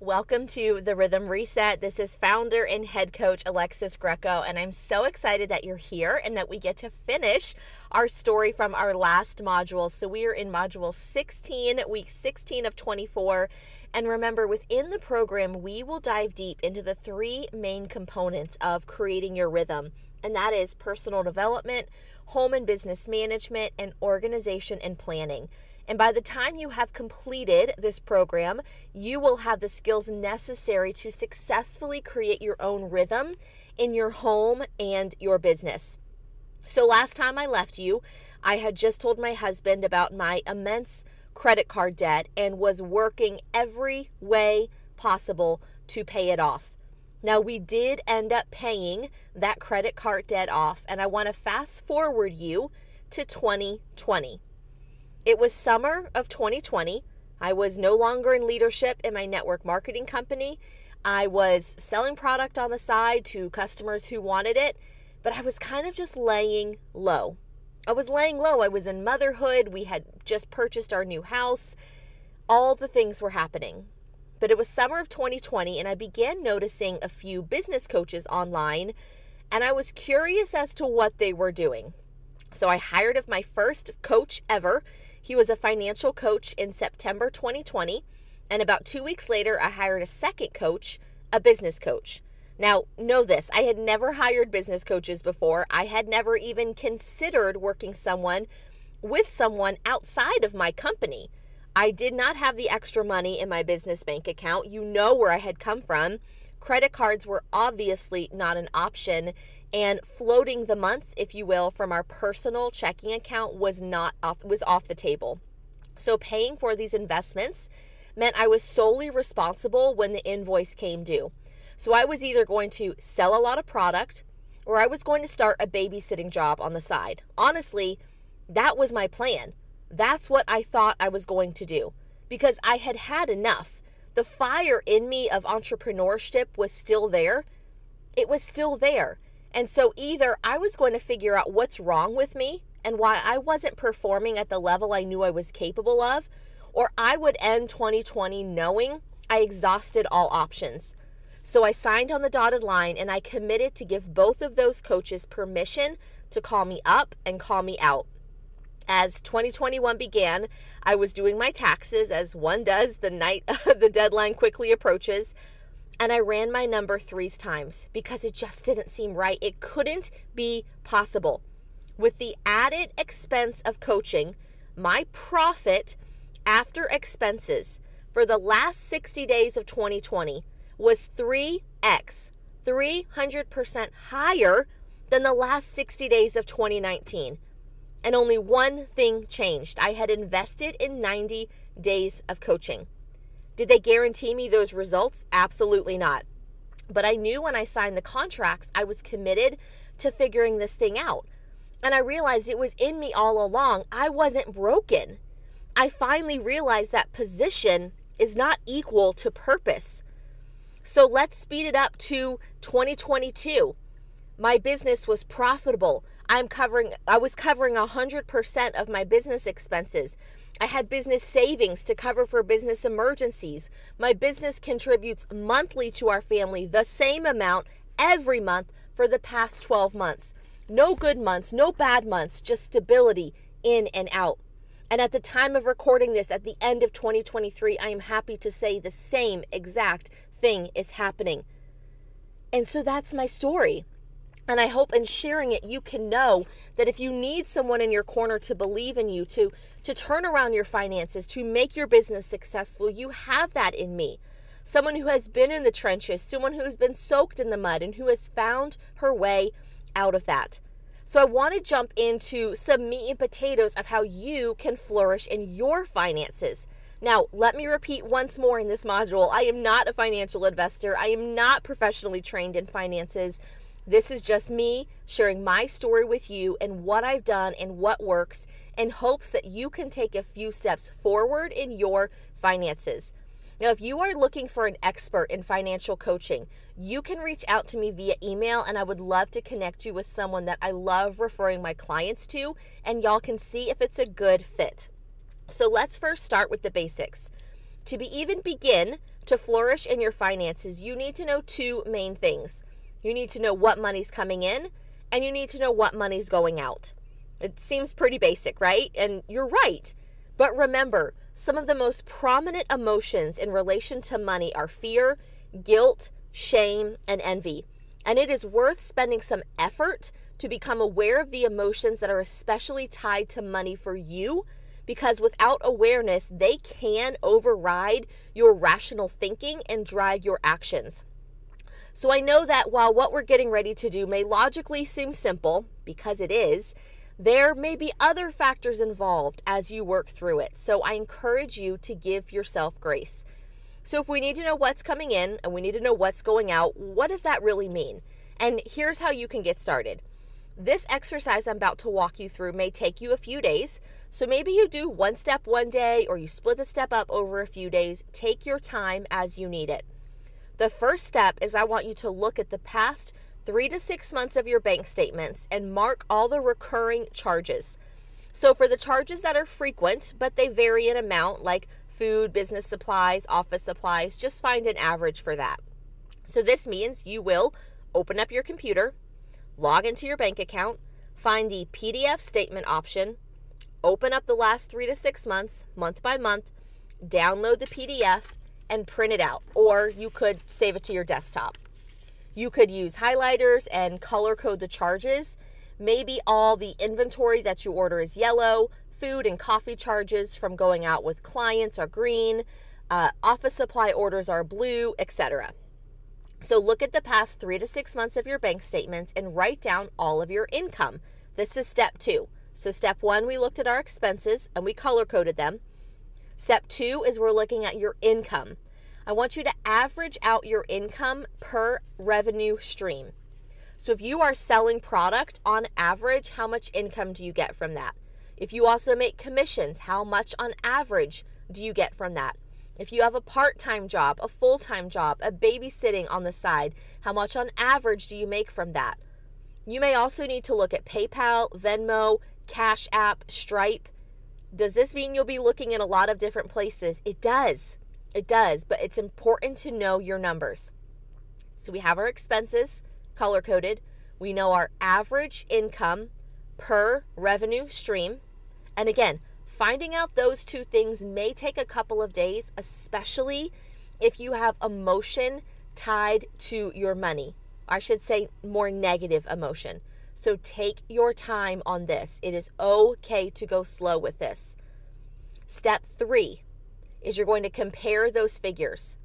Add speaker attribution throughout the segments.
Speaker 1: Welcome to the Rhythm Reset. This is founder and head coach Alexis Greco, and I'm so excited that you're here and that we get to finish our story from our last module. So, we are in module 16, week 16 of 24. And remember, within the program, we will dive deep into the three main components of creating your rhythm, and that is personal development, home and business management, and organization and planning. And by the time you have completed this program, you will have the skills necessary to successfully create your own rhythm in your home and your business. So, last time I left you, I had just told my husband about my immense credit card debt and was working every way possible to pay it off. Now, we did end up paying that credit card debt off, and I want to fast forward you to 2020. It was summer of 2020. I was no longer in leadership in my network marketing company. I was selling product on the side to customers who wanted it, but I was kind of just laying low. I was laying low. I was in motherhood. We had just purchased our new house. All the things were happening. But it was summer of 2020, and I began noticing a few business coaches online, and I was curious as to what they were doing. So I hired of my first coach ever he was a financial coach in September 2020. And about two weeks later, I hired a second coach, a business coach. Now, know this I had never hired business coaches before. I had never even considered working someone with someone outside of my company. I did not have the extra money in my business bank account. You know where I had come from. Credit cards were obviously not an option and floating the month if you will from our personal checking account was not off was off the table. So paying for these investments meant i was solely responsible when the invoice came due. So i was either going to sell a lot of product or i was going to start a babysitting job on the side. Honestly that was my plan. That's what i thought i was going to do because i had had enough. The fire in me of entrepreneurship was still there. It was still there and so either I was going to figure out what's wrong with me and why I wasn't performing at the level I knew I was capable of, or I would end 2020 knowing I exhausted all options. So I signed on the dotted line and I committed to give both of those coaches permission to call me up and call me out. As 2021 began, I was doing my taxes as one does the night the deadline quickly approaches. And I ran my number three times because it just didn't seem right. It couldn't be possible. With the added expense of coaching, my profit after expenses for the last 60 days of 2020 was 3x, 300% higher than the last 60 days of 2019. And only one thing changed I had invested in 90 days of coaching. Did they guarantee me those results? Absolutely not. But I knew when I signed the contracts, I was committed to figuring this thing out. And I realized it was in me all along. I wasn't broken. I finally realized that position is not equal to purpose. So let's speed it up to 2022. My business was profitable. I'm covering I was covering 100% of my business expenses. I had business savings to cover for business emergencies. My business contributes monthly to our family the same amount every month for the past 12 months. No good months, no bad months, just stability in and out. And at the time of recording this, at the end of 2023, I am happy to say the same exact thing is happening. And so that's my story. And I hope in sharing it, you can know that if you need someone in your corner to believe in you, to, to turn around your finances, to make your business successful, you have that in me. Someone who has been in the trenches, someone who has been soaked in the mud, and who has found her way out of that. So I want to jump into some meat and potatoes of how you can flourish in your finances. Now, let me repeat once more in this module I am not a financial investor. I am not professionally trained in finances. This is just me sharing my story with you and what I've done and what works in hopes that you can take a few steps forward in your finances. Now, if you are looking for an expert in financial coaching, you can reach out to me via email, and I would love to connect you with someone that I love referring my clients to, and y'all can see if it's a good fit. So, let's first start with the basics. To be even begin To flourish in your finances, you need to know two main things. You need to know what money's coming in, and you need to know what money's going out. It seems pretty basic, right? And you're right. But remember, some of the most prominent emotions in relation to money are fear, guilt, shame, and envy. And it is worth spending some effort to become aware of the emotions that are especially tied to money for you because without awareness, they can override your rational thinking and drive your actions. So I know that while what we're getting ready to do may logically seem simple, because it is, there may be other factors involved as you work through it. So I encourage you to give yourself grace. So if we need to know what's coming in and we need to know what's going out, what does that really mean? And here's how you can get started. This exercise I'm about to walk you through may take you a few days. So maybe you do one step one day or you split the step up over a few days. Take your time as you need it. The first step is I want you to look at the past three to six months of your bank statements and mark all the recurring charges. So, for the charges that are frequent, but they vary in amount, like food, business supplies, office supplies, just find an average for that. So, this means you will open up your computer, log into your bank account, find the PDF statement option, open up the last three to six months, month by month, download the PDF, and print it out. Or you could save it to your desktop. You could use highlighters and color code the charges. Maybe all the inventory that you order is yellow, food and coffee charges from going out with clients are green, uh, office supply orders are blue, etc. So look at the past three to six months of your bank statements and write down all of your income. This is step two. So, step one, we looked at our expenses and we color coded them. Step two is we're looking at your income. I want you to average out your income per revenue stream. So, if you are selling product on average, how much income do you get from that? If you also make commissions, how much on average do you get from that? If you have a part time job, a full time job, a babysitting on the side, how much on average do you make from that? You may also need to look at PayPal, Venmo, Cash App, Stripe. Does this mean you'll be looking in a lot of different places? It does. It does, but it's important to know your numbers. So we have our expenses color coded. We know our average income per revenue stream. And again, Finding out those two things may take a couple of days, especially if you have emotion tied to your money. I should say more negative emotion. So take your time on this. It is okay to go slow with this. Step three is you're going to compare those figures.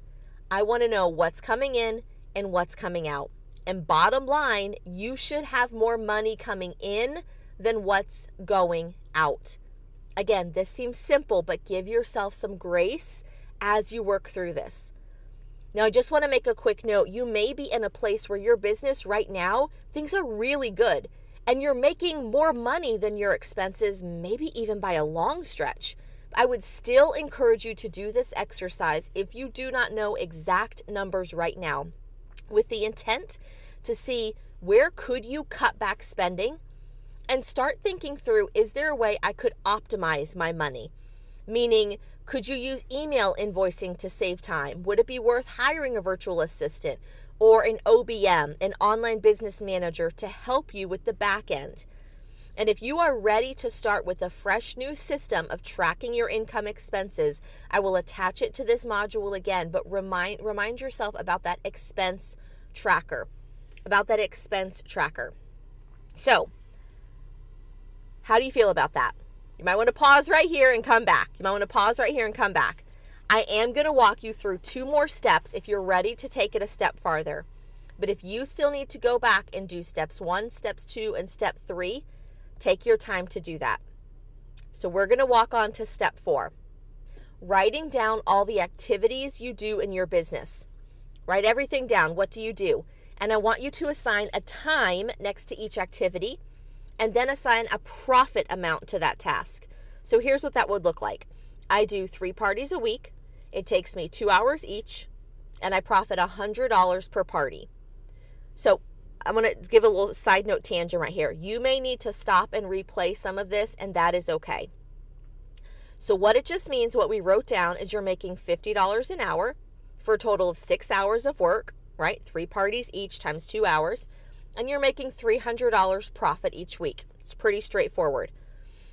Speaker 1: I want to know what's coming in and what's coming out. And bottom line, you should have more money coming in than what's going out. Again, this seems simple, but give yourself some grace as you work through this. Now, I just want to make a quick note. You may be in a place where your business right now, things are really good, and you're making more money than your expenses, maybe even by a long stretch. I would still encourage you to do this exercise if you do not know exact numbers right now, with the intent to see where could you cut back spending and start thinking through is there a way I could optimize my money? Meaning, could you use email invoicing to save time? Would it be worth hiring a virtual assistant or an OBM, an online business manager, to help you with the back end? And if you are ready to start with a fresh new system of tracking your income expenses, I will attach it to this module again, but remind remind yourself about that expense tracker. About that expense tracker. So, how do you feel about that? You might want to pause right here and come back. You might want to pause right here and come back. I am going to walk you through two more steps if you're ready to take it a step farther. But if you still need to go back and do steps one, steps two, and step three, take your time to do that. So we're going to walk on to step four writing down all the activities you do in your business. Write everything down. What do you do? And I want you to assign a time next to each activity and then assign a profit amount to that task. So here's what that would look like I do three parties a week, it takes me two hours each, and I profit $100 per party. So I'm going to give a little side note tangent right here. You may need to stop and replay some of this, and that is okay. So, what it just means, what we wrote down is you're making $50 an hour for a total of six hours of work, right? Three parties each times two hours, and you're making $300 profit each week. It's pretty straightforward.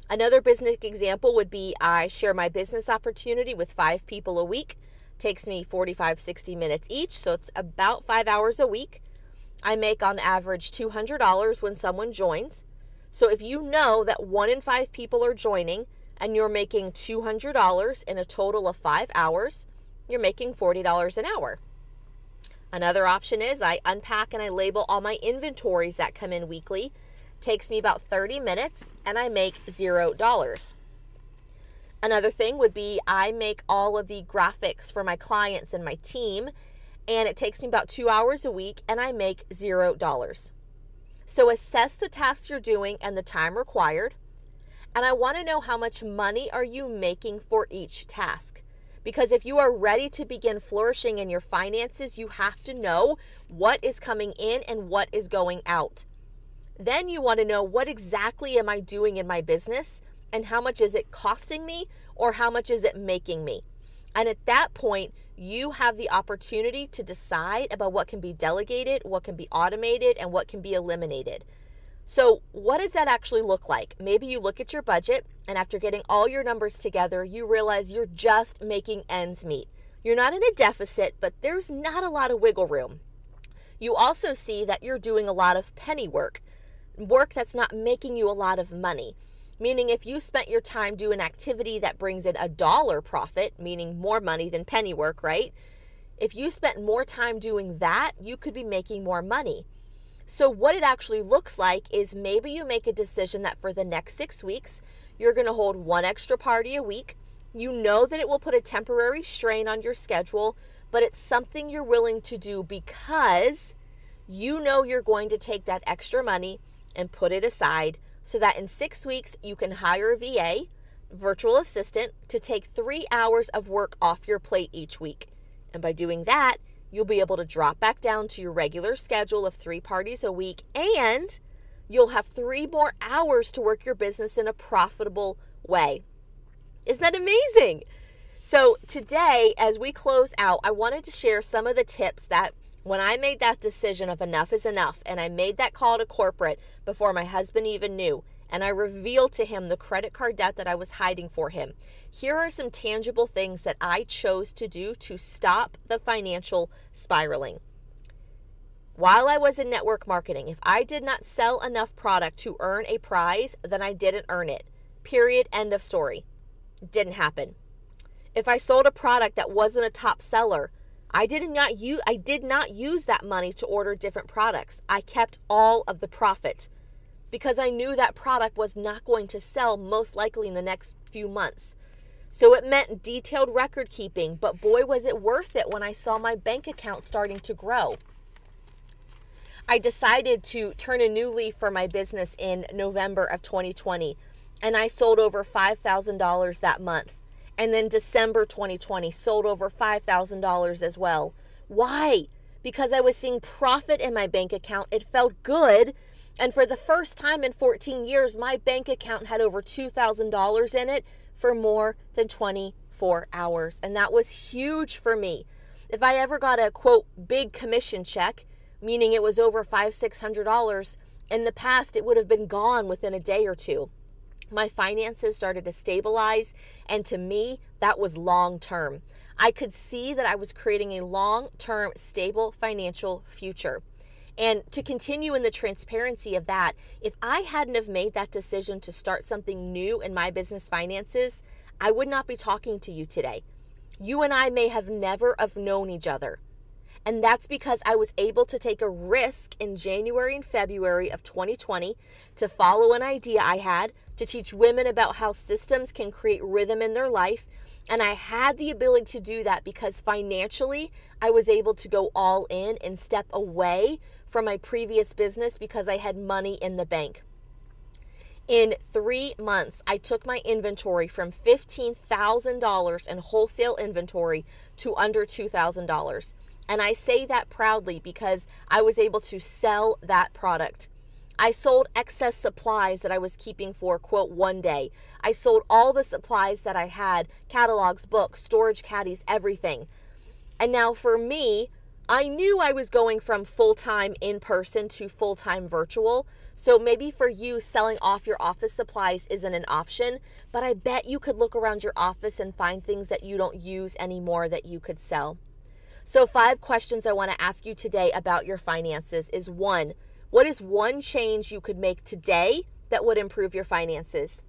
Speaker 1: Another business example would be I share my business opportunity with five people a week. Takes me 45, 60 minutes each, so it's about five hours a week. I make on average $200 when someone joins. So if you know that one in five people are joining and you're making $200 in a total of five hours, you're making $40 an hour. Another option is I unpack and I label all my inventories that come in weekly. Takes me about 30 minutes and I make $0. Another thing would be I make all of the graphics for my clients and my team, and it takes me about two hours a week and I make $0. So assess the tasks you're doing and the time required. And I want to know how much money are you making for each task? Because if you are ready to begin flourishing in your finances, you have to know what is coming in and what is going out. Then you want to know what exactly am I doing in my business and how much is it costing me or how much is it making me? And at that point, you have the opportunity to decide about what can be delegated, what can be automated, and what can be eliminated. So, what does that actually look like? Maybe you look at your budget, and after getting all your numbers together, you realize you're just making ends meet. You're not in a deficit, but there's not a lot of wiggle room. You also see that you're doing a lot of penny work, work that's not making you a lot of money. Meaning, if you spent your time doing activity that brings in a dollar profit, meaning more money than penny work, right? If you spent more time doing that, you could be making more money. So, what it actually looks like is maybe you make a decision that for the next six weeks, you're going to hold one extra party a week. You know that it will put a temporary strain on your schedule, but it's something you're willing to do because you know you're going to take that extra money and put it aside so that in six weeks you can hire a VA, virtual assistant, to take three hours of work off your plate each week. And by doing that, you'll be able to drop back down to your regular schedule of three parties a week and you'll have three more hours to work your business in a profitable way. Isn't that amazing? So, today, as we close out, I wanted to share some of the tips that when I made that decision of enough is enough, and I made that call to corporate before my husband even knew, and I revealed to him the credit card debt that I was hiding for him, here are some tangible things that I chose to do to stop the financial spiraling. While I was in network marketing, if I did not sell enough product to earn a prize, then I didn't earn it. Period. End of story. Didn't happen. If I sold a product that wasn't a top seller, I did not use I did not use that money to order different products. I kept all of the profit because I knew that product was not going to sell most likely in the next few months. So it meant detailed record keeping, but boy was it worth it when I saw my bank account starting to grow. I decided to turn a new leaf for my business in November of 2020 and I sold over $5,000 that month and then December 2020 sold over $5,000 as well. Why? Because I was seeing profit in my bank account. It felt good. And for the first time in 14 years, my bank account had over $2,000 in it for more than 24 hours. And that was huge for me. If I ever got a quote big commission check, meaning it was over five, six hundred dollars, in the past it would have been gone within a day or two my finances started to stabilize. And to me, that was long term. I could see that I was creating a long term, stable financial future. And to continue in the transparency of that, if I hadn't have made that decision to start something new in my business finances, I would not be talking to you today. You and I may have never have known each other. And that's because I was able to take a risk in January and February of 2020 to follow an idea I had to teach women about how systems can create rhythm in their life. And I had the ability to do that because financially, I was able to go all in and step away from my previous business because I had money in the bank. In three months, I took my inventory from $15,000 in wholesale inventory to under $2,000. And I say that proudly because I was able to sell that product. I sold excess supplies that I was keeping for, quote, one day. I sold all the supplies that I had catalogs, books, storage caddies, everything. And now for me, I knew I was going from full time in person to full time virtual. So maybe for you, selling off your office supplies isn't an option, but I bet you could look around your office and find things that you don't use anymore that you could sell. So, five questions I want to ask you today about your finances is one, what is one change you could make today that would improve your finances?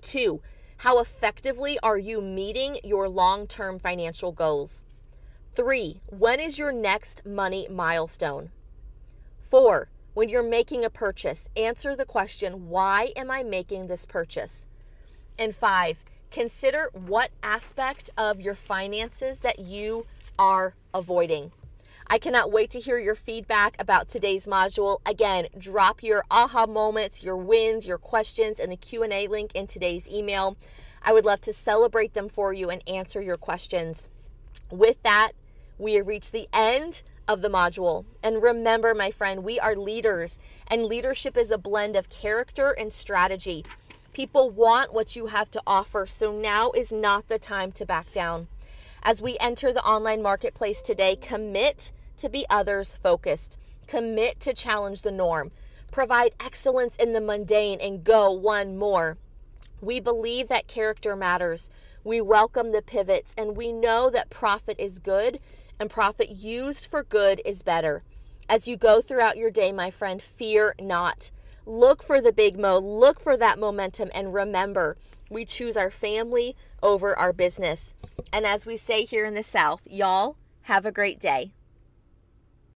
Speaker 1: Two, how effectively are you meeting your long term financial goals? Three, when is your next money milestone? Four, when you're making a purchase, answer the question, why am I making this purchase? And five, consider what aspect of your finances that you are avoiding. I cannot wait to hear your feedback about today's module. Again, drop your aha moments, your wins, your questions in the Q&A link in today's email. I would love to celebrate them for you and answer your questions. With that, we have reached the end of the module. And remember, my friend, we are leaders, and leadership is a blend of character and strategy. People want what you have to offer, so now is not the time to back down. As we enter the online marketplace today, commit to be others focused, commit to challenge the norm, provide excellence in the mundane, and go one more. We believe that character matters. We welcome the pivots, and we know that profit is good and profit used for good is better. As you go throughout your day, my friend, fear not. Look for the big mo, look for that momentum, and remember, we choose our family over our business. And as we say here in the South, y'all have a great day.